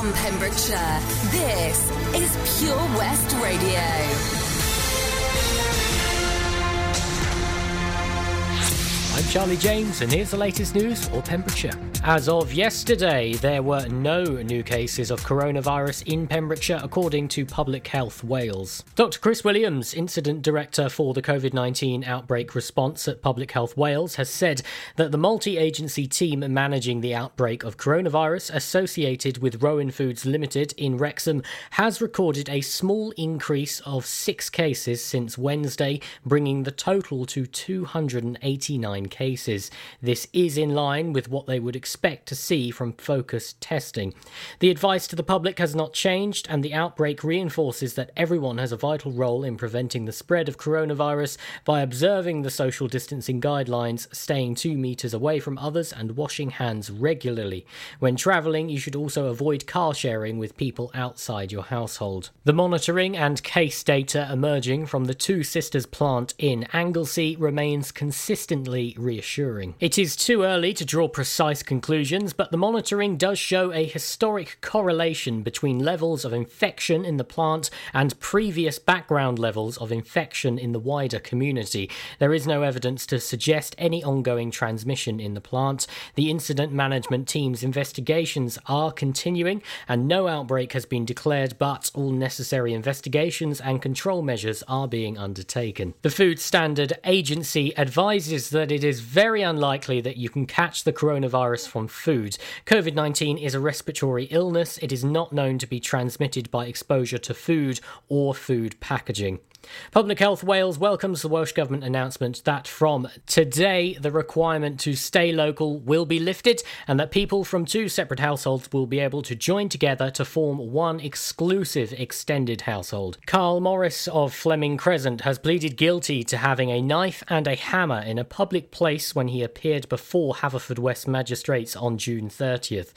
from Pembrokeshire, this is Pure West Radio. I'm Charlie James, and here's the latest news for Pembrokeshire. As of yesterday, there were no new cases of coronavirus in Pembrokeshire, according to Public Health Wales. Dr. Chris Williams, Incident Director for the COVID 19 outbreak response at Public Health Wales, has said that the multi agency team managing the outbreak of coronavirus associated with Rowan Foods Limited in Wrexham has recorded a small increase of six cases since Wednesday, bringing the total to 289 cases. This is in line with what they would expect to see from focused testing. The advice to the public has not changed, and the outbreak reinforces that everyone has a vital role in preventing the spread of coronavirus by observing the social distancing guidelines, staying two metres away from others, and washing hands regularly. When travelling, you should also avoid car sharing with people outside your household. The monitoring and case data emerging from the Two Sisters plant in Anglesey remains consistently reassuring. It is too early to draw precise conclusions, but the monitoring does show a historic correlation between levels of infection in the plant and previous background levels of infection in the wider community. There is no evidence to suggest any ongoing transmission in the plant. The incident management team's investigations are continuing, and no outbreak has been declared, but all necessary investigations and control measures are being undertaken. The Food Standard Agency advises that it is very unlikely that you can catch the coronavirus from food. COVID 19 is a respiratory illness. It is not known to be transmitted by exposure to food or food packaging. Public Health Wales welcomes the Welsh Government announcement that from today the requirement to stay local will be lifted and that people from two separate households will be able to join together to form one exclusive extended household. Carl Morris of Fleming Crescent has pleaded guilty to having a knife and a hammer in a public place when he appeared before Haverfordwest magistrates on June 30th.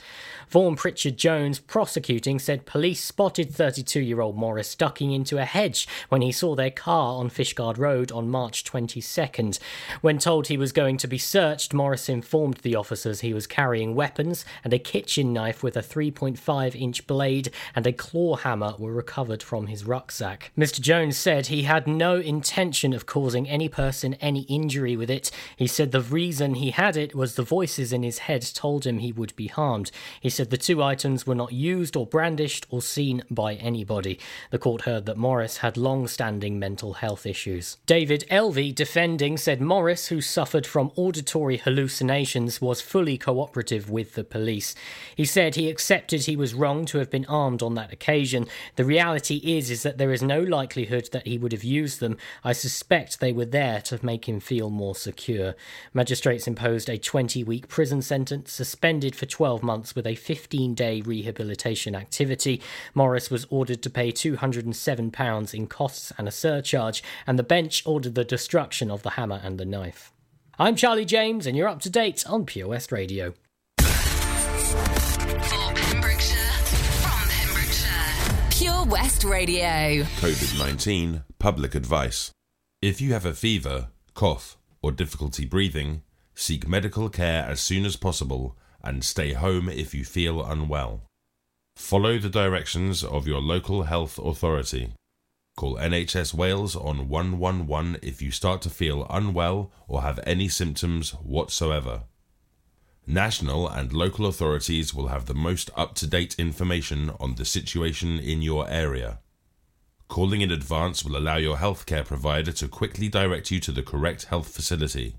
Vaughan Pritchard Jones, prosecuting, said police spotted 32 year old Morris ducking into a hedge when he saw their car on Fishguard Road on March 22nd. When told he was going to be searched, Morris informed the officers he was carrying weapons and a kitchen knife with a 3.5 inch blade and a claw hammer were recovered from his rucksack. Mr. Jones said he had no intention of causing any person any injury with it. He said the reason he had it was the voices in his head told him he would be harmed. He said the two items were not used or brandished or seen by anybody. The court heard that Morris had long standing mental health issues. David Elvey, defending, said Morris, who suffered from auditory hallucinations, was fully cooperative with the police. He said he accepted he was wrong to have been armed on that occasion. The reality is is that there is no likelihood that he would have used them. I suspect they were there to make him feel more secure. Magistrates imposed a 20-week prison sentence, suspended for 12 months with a 15-day rehabilitation activity. Morris was ordered to pay £207 in costs and a surcharge, and the bench ordered the destruction of the hammer and the knife. I'm Charlie James, and you're up to date on Pure West Radio. From Pembrokeshire, Pure West Radio. COVID 19 public advice. If you have a fever, cough, or difficulty breathing, seek medical care as soon as possible and stay home if you feel unwell. Follow the directions of your local health authority. Call NHS Wales on 111 if you start to feel unwell or have any symptoms whatsoever. National and local authorities will have the most up to date information on the situation in your area. Calling in advance will allow your healthcare provider to quickly direct you to the correct health facility.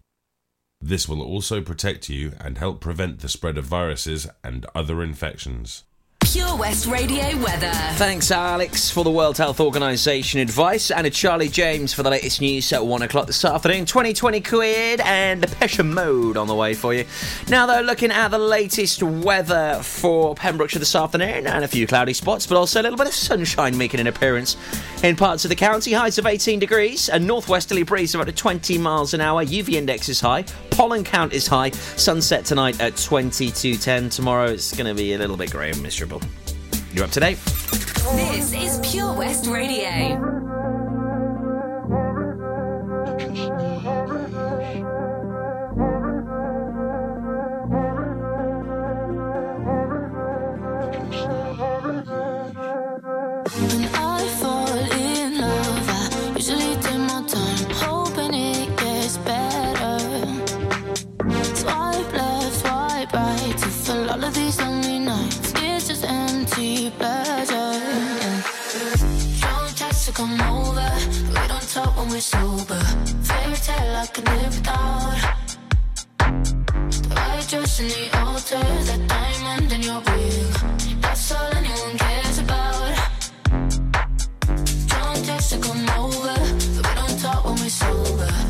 This will also protect you and help prevent the spread of viruses and other infections. Pure West Radio weather. Thanks, Alex, for the World Health Organization advice, and a Charlie James for the latest news at 1 o'clock this afternoon. 2020 quid and Depeche Mode on the way for you. Now, though, looking at the latest weather for Pembrokeshire this afternoon, and a few cloudy spots, but also a little bit of sunshine making an appearance in parts of the county. Highs of 18 degrees, a northwesterly breeze of up to 20 miles an hour. UV index is high, pollen count is high. Sunset tonight at 22.10. Tomorrow it's going to be a little bit grey and miserable. You're up to date. This is Pure West Radio. come over. We don't talk when we're sober. Fairy tale I could live without. The white dress in the altar, that diamond in your ring. That's all anyone cares about. Don't just come over. We don't talk when we're sober.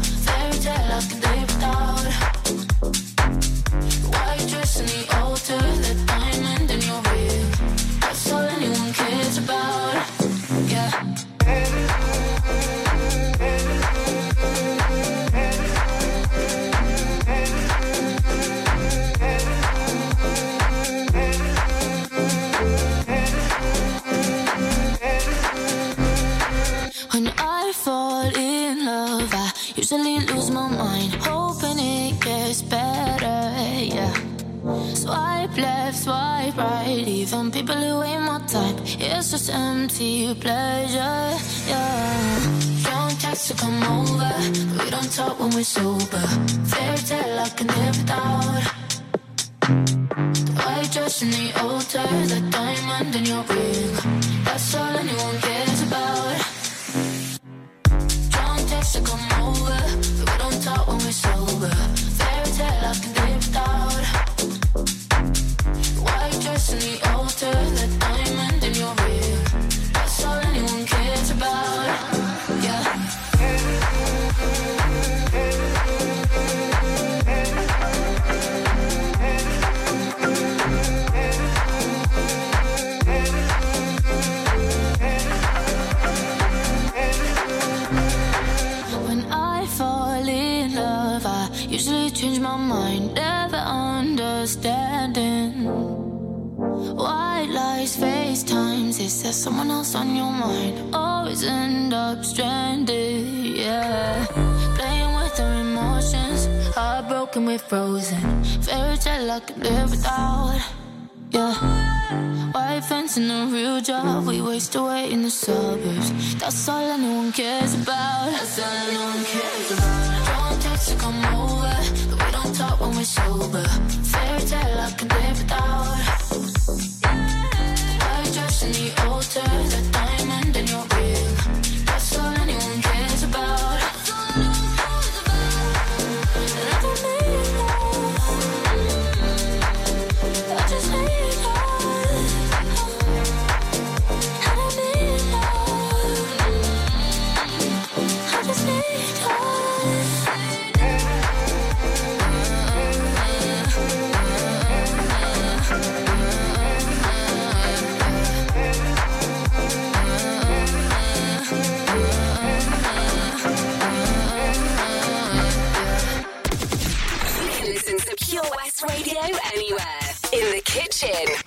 fence and a real job. We waste away in the suburbs. That's all anyone cares about. That's all anyone cares about. Don't text to come over, but we don't talk when we're sober. Fairy tale I can live without. I dress in the altar. Kitchen.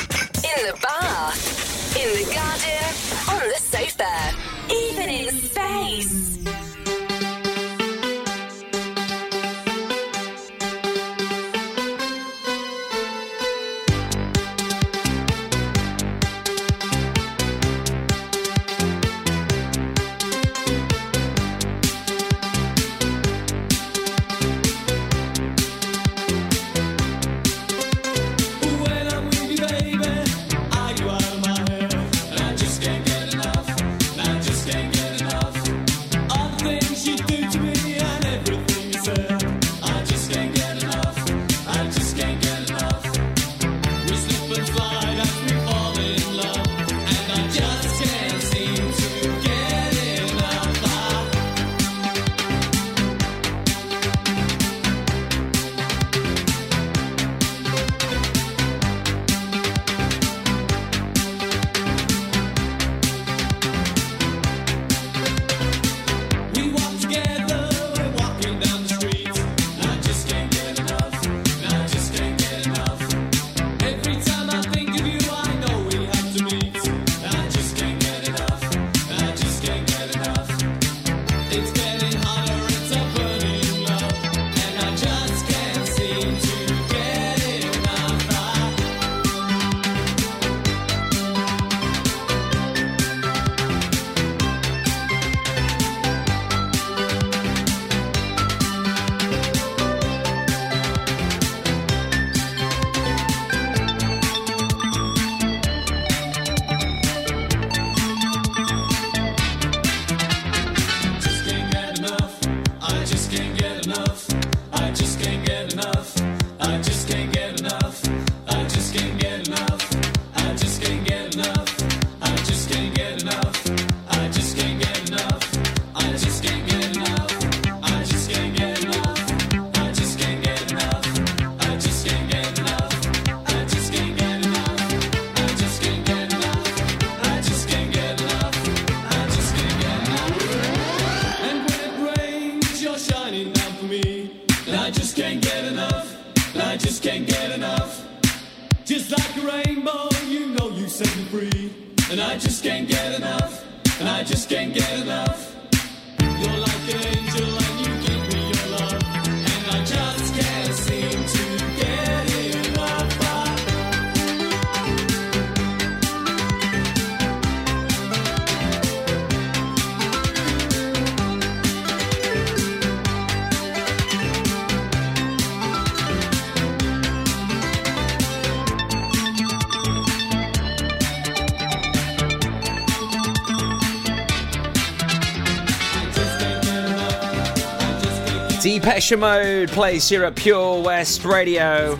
Depeche Mode plays here at Pure West Radio.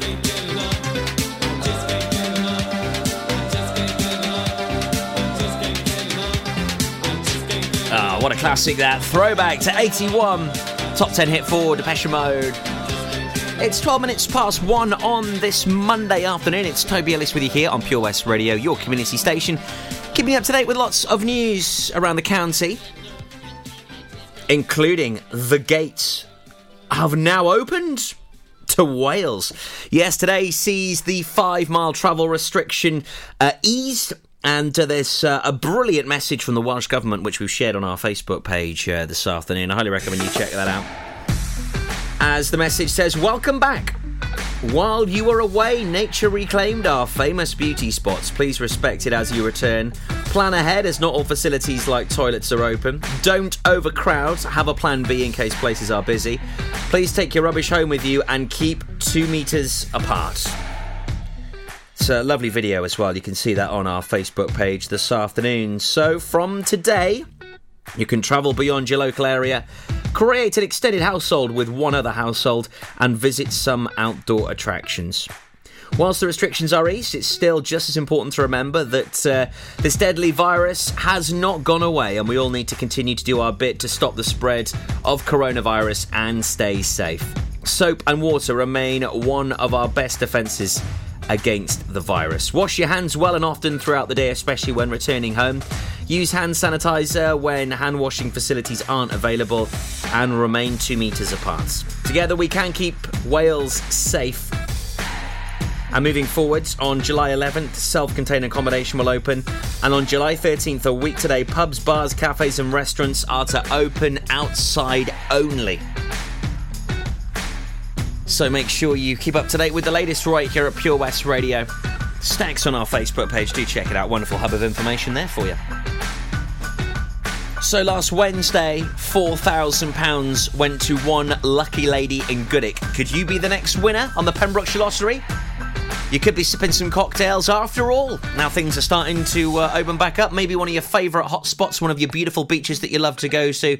Ah, what a classic that. Throwback to 81. Top 10 hit for Depeche Mode. It's 12 minutes past one on this Monday afternoon. It's Toby Ellis with you here on Pure West Radio, your community station. Keeping up to date with lots of news around the county, including the gates have now opened to Wales. Yesterday sees the five mile travel restriction uh, eased. And uh, there's uh, a brilliant message from the Welsh Government, which we've shared on our Facebook page uh, this afternoon. I highly recommend you check that out. As the message says, Welcome back. While you were away, nature reclaimed our famous beauty spots. Please respect it as you return. Plan ahead as not all facilities like toilets are open. Don't overcrowd. Have a plan B in case places are busy. Please take your rubbish home with you and keep two metres apart. It's a lovely video as well. You can see that on our Facebook page this afternoon. So, from today, you can travel beyond your local area, create an extended household with one other household, and visit some outdoor attractions. Whilst the restrictions are eased, it's still just as important to remember that uh, this deadly virus has not gone away, and we all need to continue to do our bit to stop the spread of coronavirus and stay safe. Soap and water remain one of our best defences against the virus. Wash your hands well and often throughout the day, especially when returning home. Use hand sanitizer when hand washing facilities aren't available and remain two metres apart. Together, we can keep Wales safe. And moving forwards, on July 11th, self contained accommodation will open. And on July 13th, a week today, pubs, bars, cafes, and restaurants are to open outside only. So make sure you keep up to date with the latest right here at Pure West Radio. Stacks on our Facebook page, do check it out. Wonderful hub of information there for you. So last Wednesday, £4,000 went to one lucky lady in Goodwick. Could you be the next winner on the Pembrokeshire Lottery? You could be sipping some cocktails after all. Now things are starting to uh, open back up. Maybe one of your favourite hot spots, one of your beautiful beaches that you love to go to.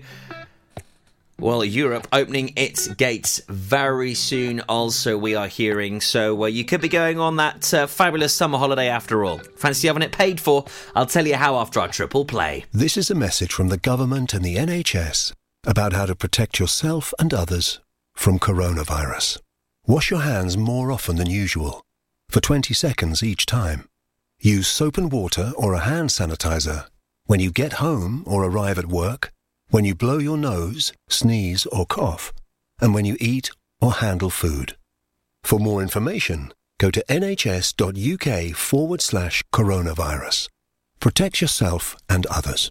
Well, Europe opening its gates very soon, also, we are hearing. So, uh, you could be going on that uh, fabulous summer holiday after all. Fancy having it paid for? I'll tell you how after our triple play. This is a message from the government and the NHS about how to protect yourself and others from coronavirus. Wash your hands more often than usual, for 20 seconds each time. Use soap and water or a hand sanitizer when you get home or arrive at work, when you blow your nose, sneeze, or cough, and when you eat or handle food. For more information, go to nhs.uk forward slash coronavirus. Protect yourself and others.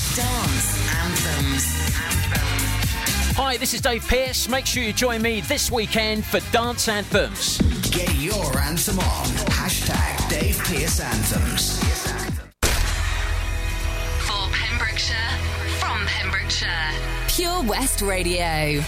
Hi, this is Dave Pearce. Make sure you join me this weekend for Dance Anthems. Get your anthem on. Hashtag Dave Pearce Anthems. For Pembrokeshire, from Pembrokeshire. Pure West Radio.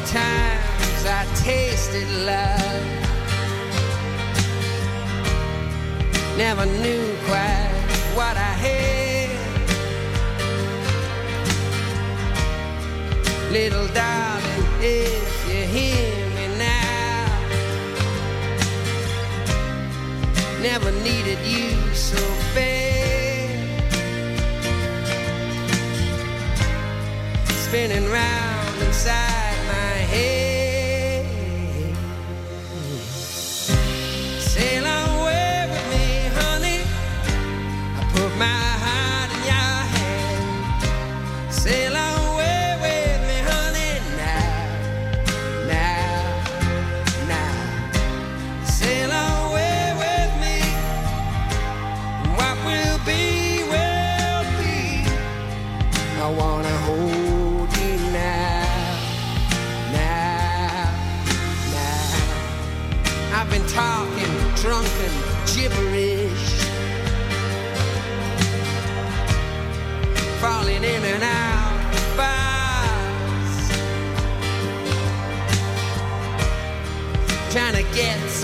the times I tasted love. Never knew quite what I had. Little darling, if you hear me now, never needed you so bad. Spinning round inside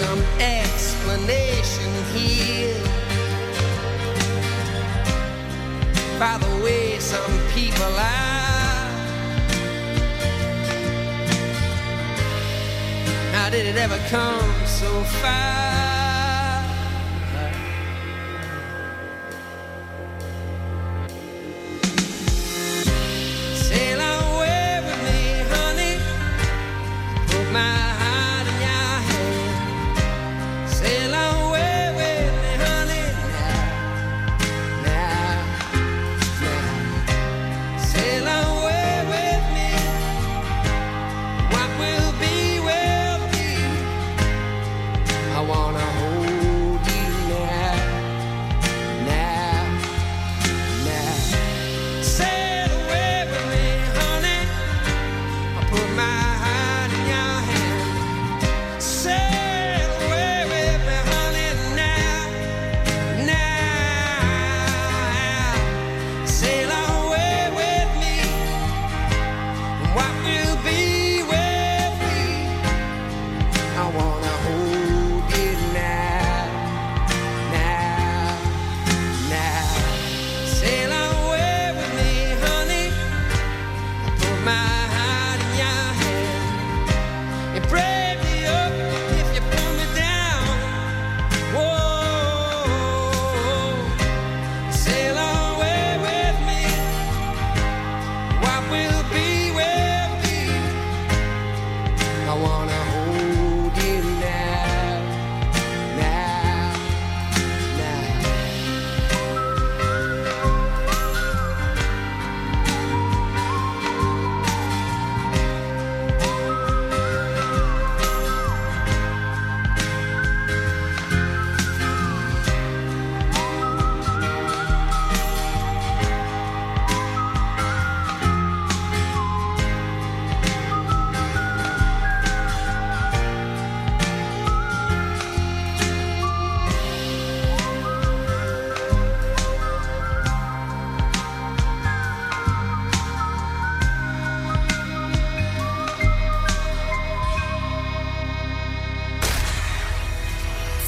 some explanation here by the way some people are. How did it ever come so far?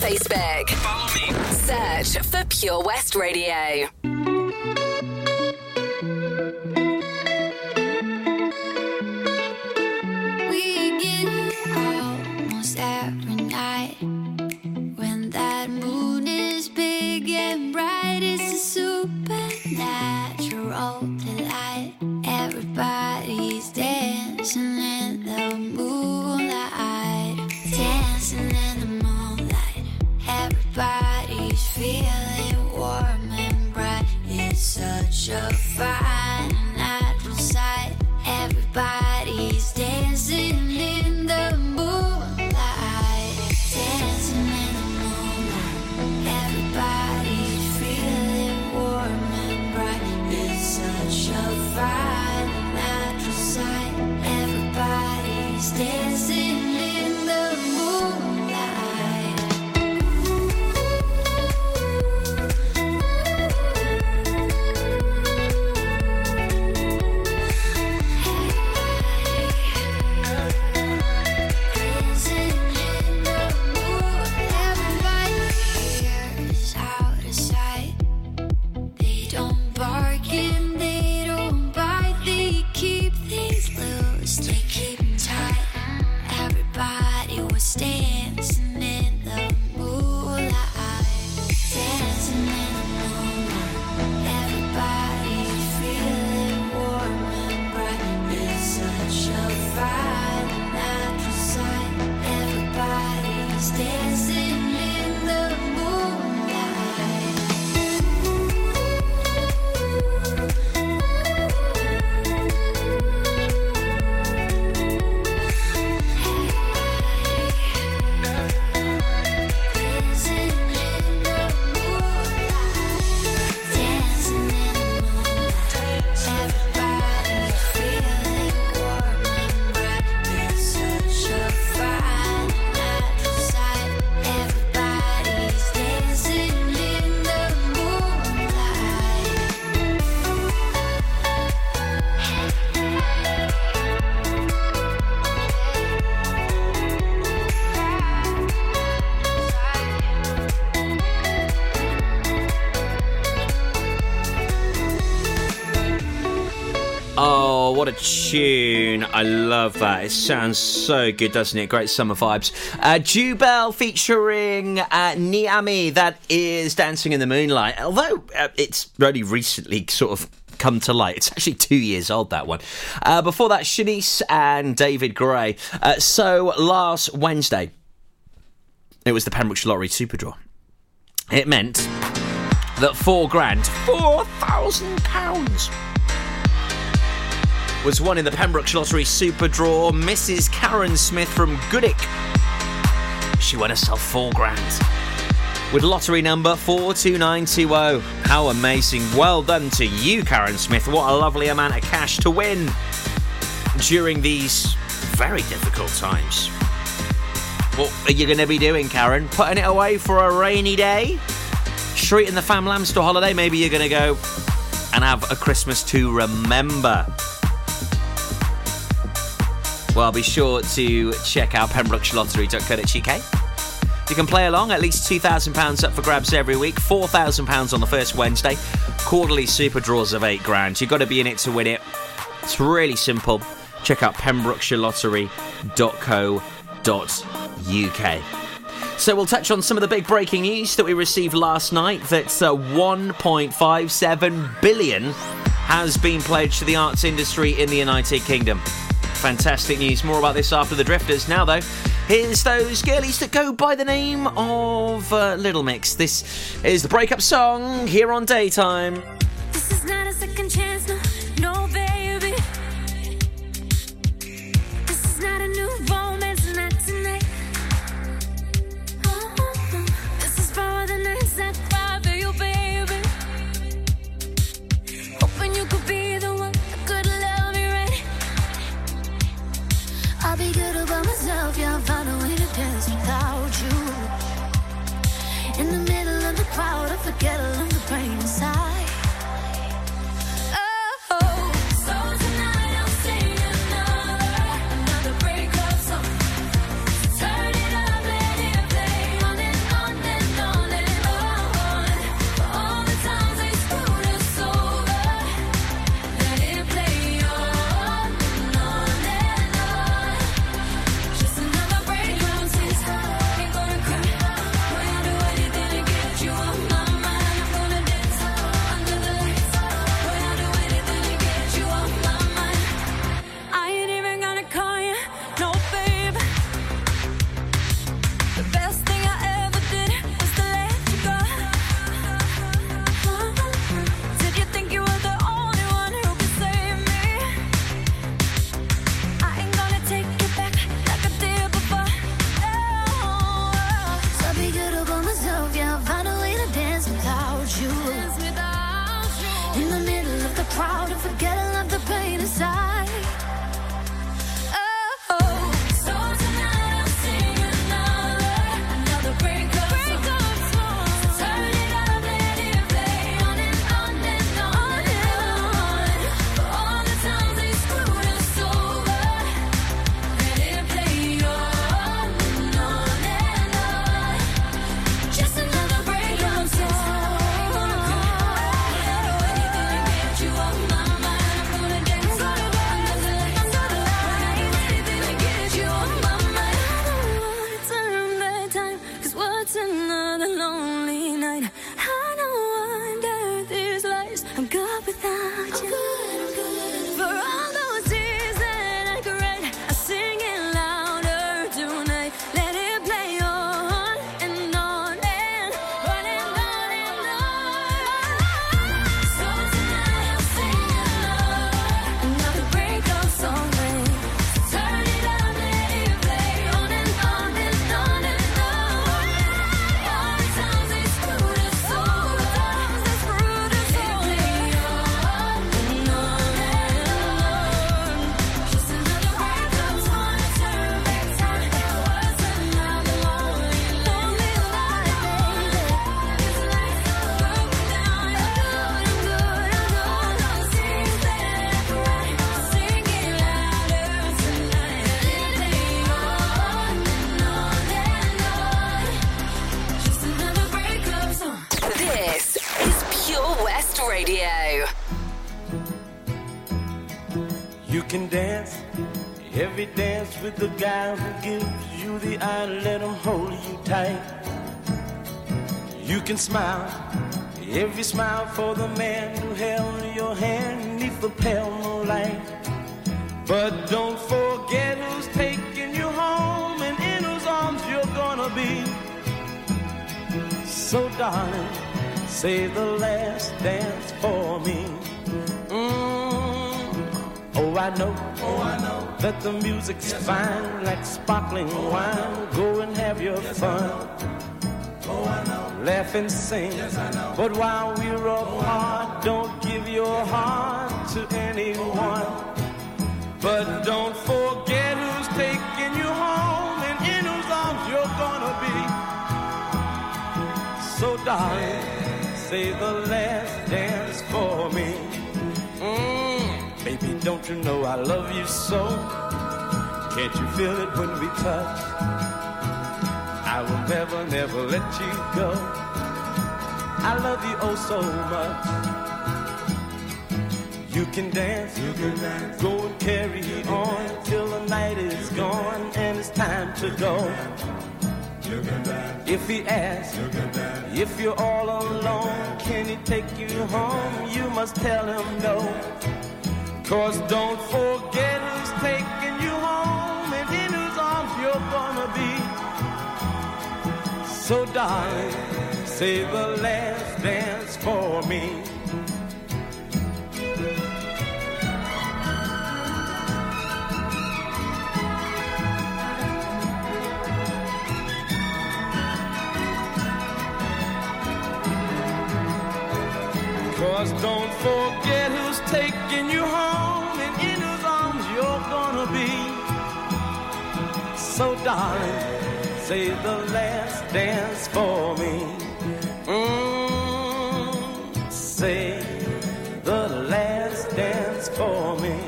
Facebook. Follow me. Search for Pure West Radio. Dancing tune. I love that. It sounds so good, doesn't it? Great summer vibes. Uh, Jubel featuring uh, NEIMY, that is Dancing in the Moonlight. Although uh, it's only recently sort of come to light. It's actually two years old, that one. Uh, before that, Shanice and David Gray. Uh, so last Wednesday, it was the Pembrokeshire Lottery Super Draw. It meant that four grand, four thousand pounds was won in the Pembrokeshire Lottery Super Draw. Mrs. Karen Smith from Goodwick. She won herself four grand. With lottery number 42920. How amazing. Well done to you, Karen Smith. What a lovely amount of cash to win during these very difficult times. What are you going to be doing, Karen? Putting it away for a rainy day? Treating the fam Lamster holiday? Maybe you're going to go and have a Christmas to remember. Well, be sure to check out pembrokeshirelottery.co.uk. You can play along, at least £2,000 up for grabs every week, £4,000 on the first Wednesday, quarterly super draws of 8 grand. You've got to be in it to win it. It's really simple. Check out pembrokeshirelottery.co.uk. So we'll touch on some of the big breaking news that we received last night. That uh, 1.57 billion has been pledged to the arts industry in the United Kingdom. Fantastic news. More about this after the Drifters. Now, though, here's those girlies that go by the name of uh, Little Mix. This is the breakup song here on Daytime. This is not a second chance, no, no, baby. This is not a new myself, yeah, I'll find a way to dance without you. In the middle of the crowd, I forget all of the pain inside. Can smile every smile for the man who held your hand neath the pale moonlight. But don't forget who's taking you home and in whose arms you're gonna be. So, darling, save the last dance for me. Mm. Oh, I know, oh, I know that the music's fine, like sparkling wine. Go and have your fun. Oh, I know. Laugh and sing. But while we're apart, don't give your heart to anyone. But don't forget who's taking you home and in whose arms you're gonna be. So, darling, say the last dance for me. Mm, baby, don't you know I love you so? Can't you feel it when we touch? I will never, never let you go. I love you oh so much. You can dance, you can dance. Go and carry on till the night is gone and it's time to go. If he asks, if you're all alone, can he take you home? You must tell him no. Cause don't forget who's taking you home and in whose arms you're gonna be. So darling, say the last dance for me. Cause don't forget who's taking you home and in whose arms you're gonna be. So darling, say the last dance for me. Mm, say the last dance for me.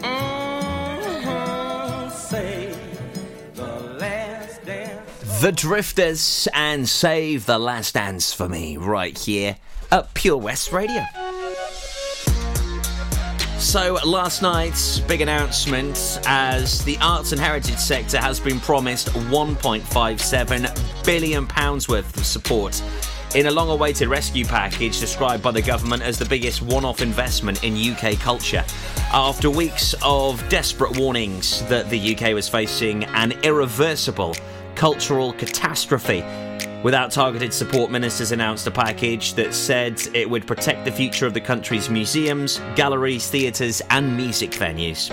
Mm, say the last dance. The Drifters and Save the Last Dance for Me right here at Pure West Radio. So, last night's big announcement as the arts and heritage sector has been promised £1.57 billion worth of support in a long awaited rescue package described by the government as the biggest one off investment in UK culture. After weeks of desperate warnings that the UK was facing an irreversible cultural catastrophe. Without targeted support, ministers announced a package that said it would protect the future of the country's museums, galleries, theatres, and music venues.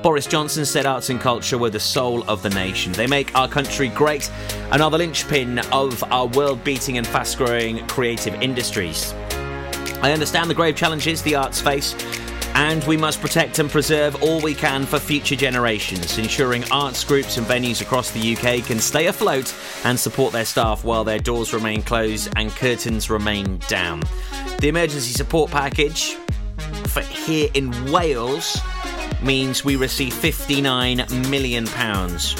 Boris Johnson said arts and culture were the soul of the nation. They make our country great and are the linchpin of our world beating and fast growing creative industries. I understand the grave challenges the arts face, and we must protect and preserve all we can for future generations, ensuring arts groups and venues across the UK can stay afloat and support their staff while their doors remain closed and curtains remain down. The emergency support package for here in Wales means we receive 59 million pounds.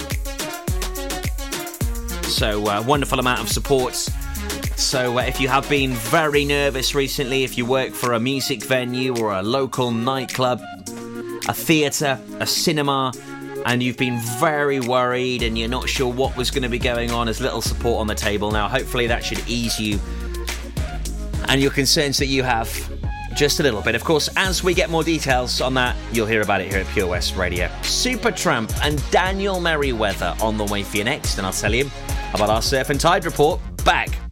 So, uh, wonderful amount of support. So, uh, if you have been very nervous recently, if you work for a music venue or a local nightclub, a theatre, a cinema, and you've been very worried and you're not sure what was going to be going on, there's little support on the table now. Hopefully, that should ease you and your concerns that you have just a little bit. Of course, as we get more details on that, you'll hear about it here at Pure West Radio. Supertramp and Daniel Merriweather on the way for you next, and I'll tell you about our surf and tide report back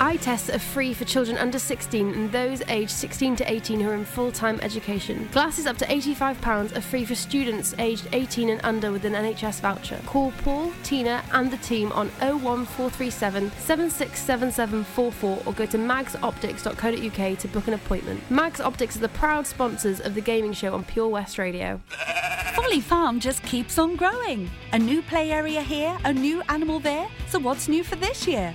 Eye tests are free for children under 16 and those aged 16 to 18 who are in full time education. Glasses up to £85 are free for students aged 18 and under with an NHS voucher. Call Paul, Tina, and the team on 01437 767744 or go to magsoptics.co.uk to book an appointment. Mags Optics are the proud sponsors of the gaming show on Pure West Radio. Folly Farm just keeps on growing. A new play area here, a new animal there. So what's new for this year?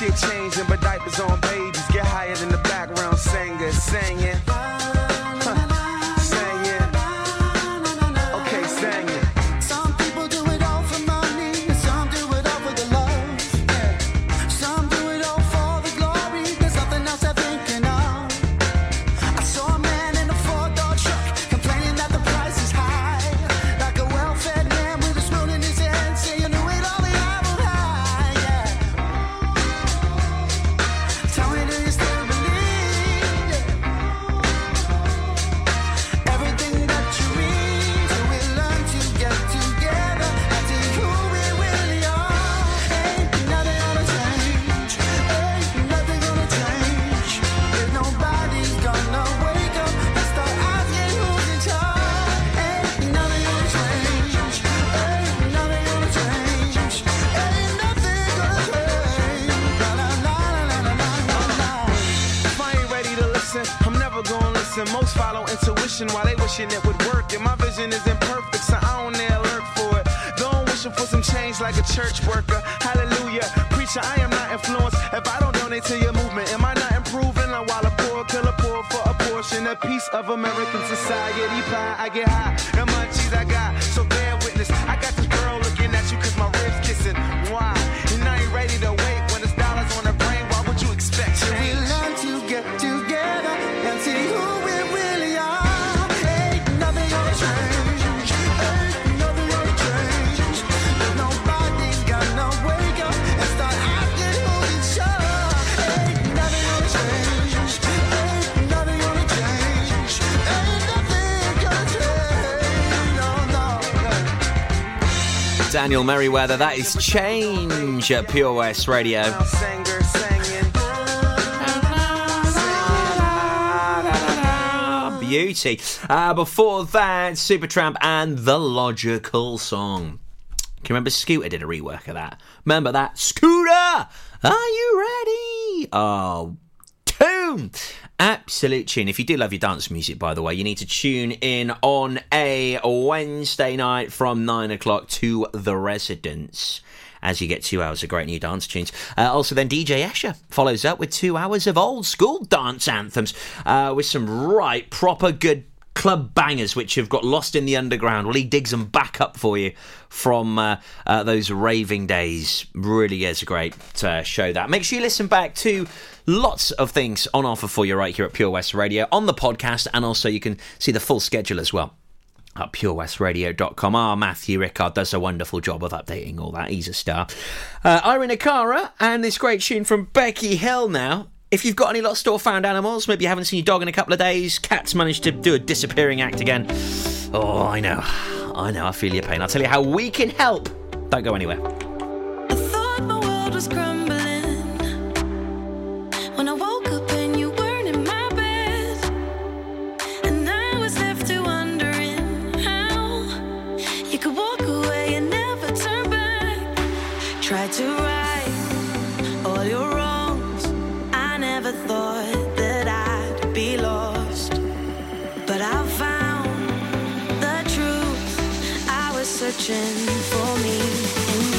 Shit changing, but diapers on babies get higher than the background singer singing. I get high. Daniel Merriweather, that is Change at Pure West Radio. Beauty. Uh, before that, Supertramp and The Logical Song. Can you remember Scooter did a rework of that? Remember that? Scooter! Are you ready? Oh, tune! Absolute tune. If you do love your dance music, by the way, you need to tune in on a Wednesday night from 9 o'clock to The Residence as you get two hours of great new dance tunes. Uh, also, then DJ Escher follows up with two hours of old school dance anthems uh, with some right proper good club bangers which have got lost in the underground. Well, he digs them back up for you from uh, uh, those raving days. Really is a great uh, show. That make sure you listen back to lots of things on offer for you right here at Pure West Radio on the podcast, and also you can see the full schedule as well at purewestradio.com. Our Matthew Rickard does a wonderful job of updating all that. He's a star. Uh, Irene Cara and this great tune from Becky Hill now. If you've got any lost or found animals, maybe you haven't seen your dog in a couple of days, cats managed to do a disappearing act again. Oh, I know. I know, I feel your pain. I'll tell you how we can help. Don't go anywhere. searching for me.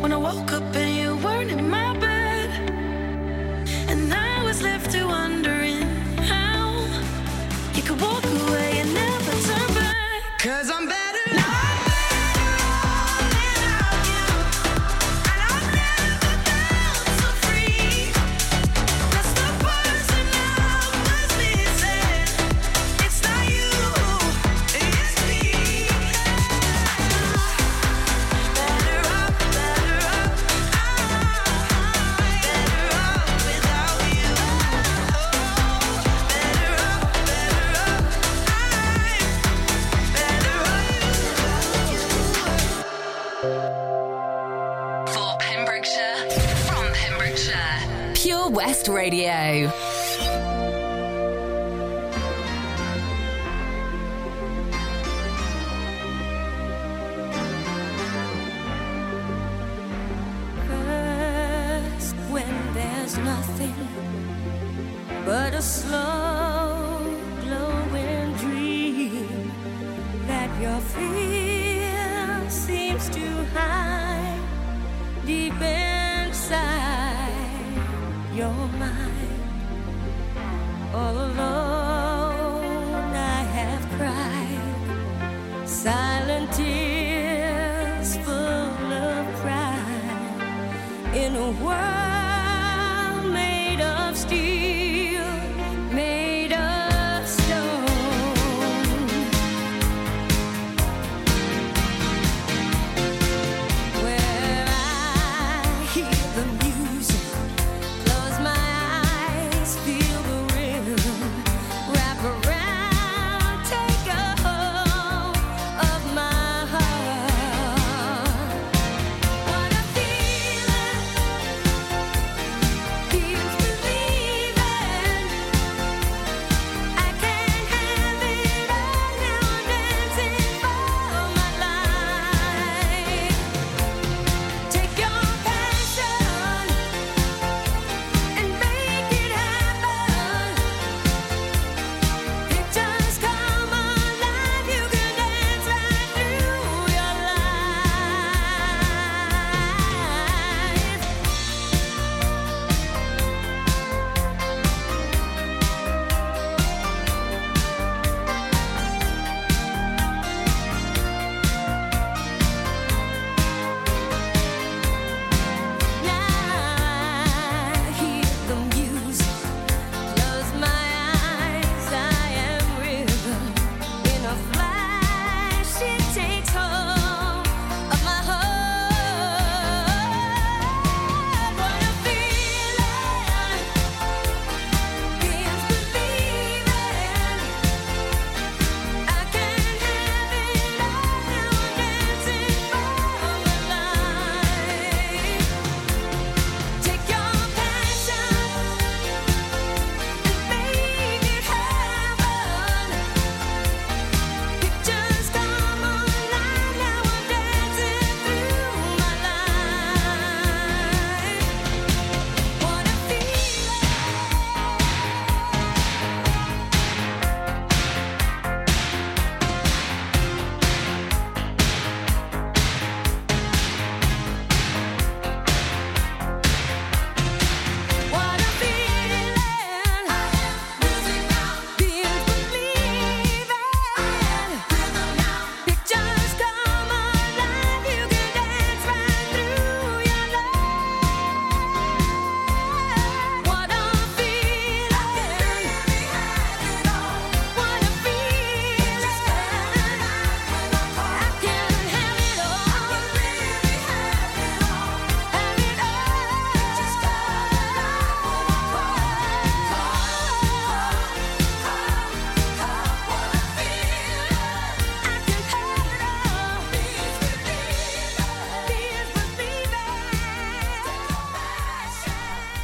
When I woke up and you weren't in my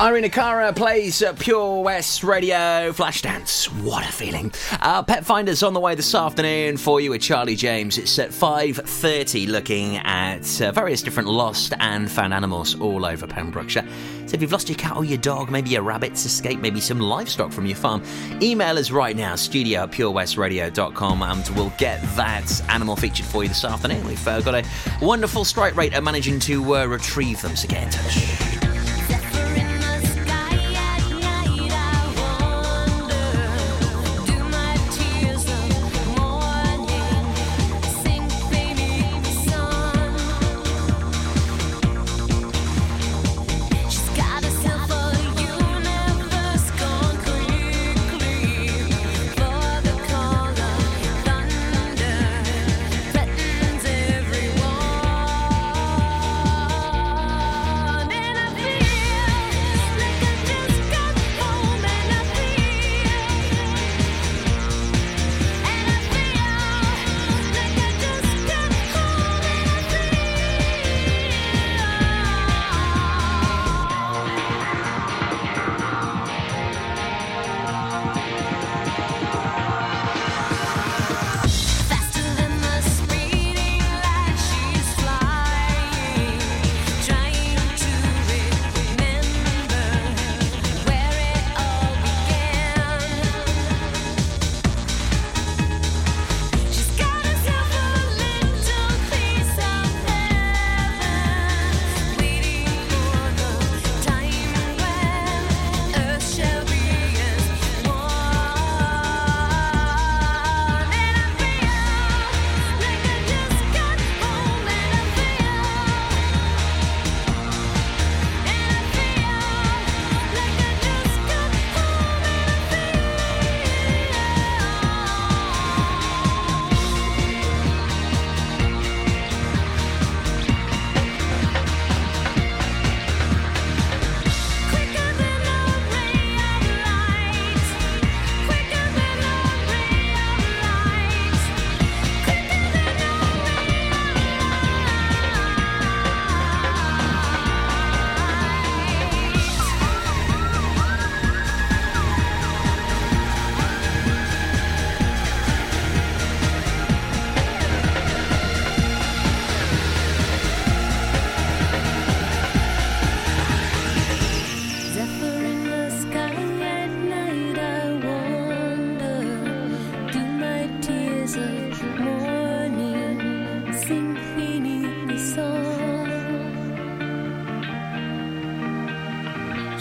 Irene Cara plays uh, Pure West Radio Flashdance. What a feeling! Uh, Pet Finders on the way this afternoon for you with Charlie James. It's at five thirty, looking at uh, various different lost and found animals all over Pembrokeshire. So if you've lost your cat or your dog, maybe your rabbits escaped, maybe some livestock from your farm, email us right now, studio at purewestradio.com, and we'll get that animal featured for you this afternoon. We've uh, got a wonderful strike rate at managing to uh, retrieve them, so get in touch.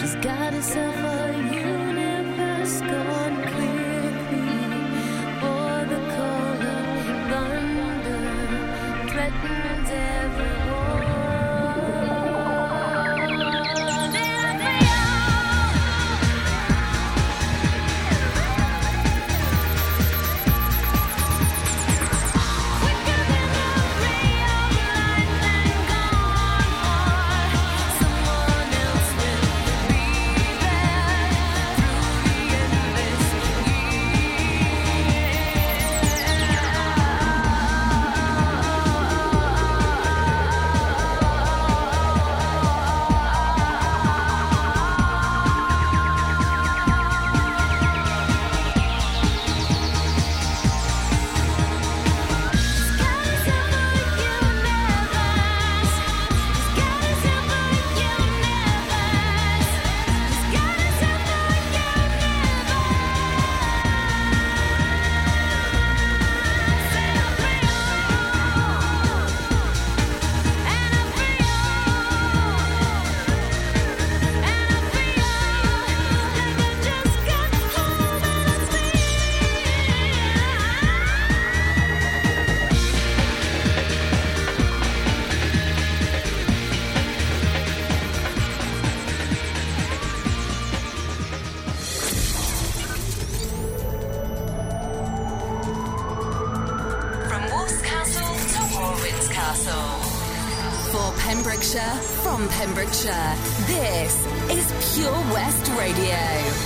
She's got herself a universe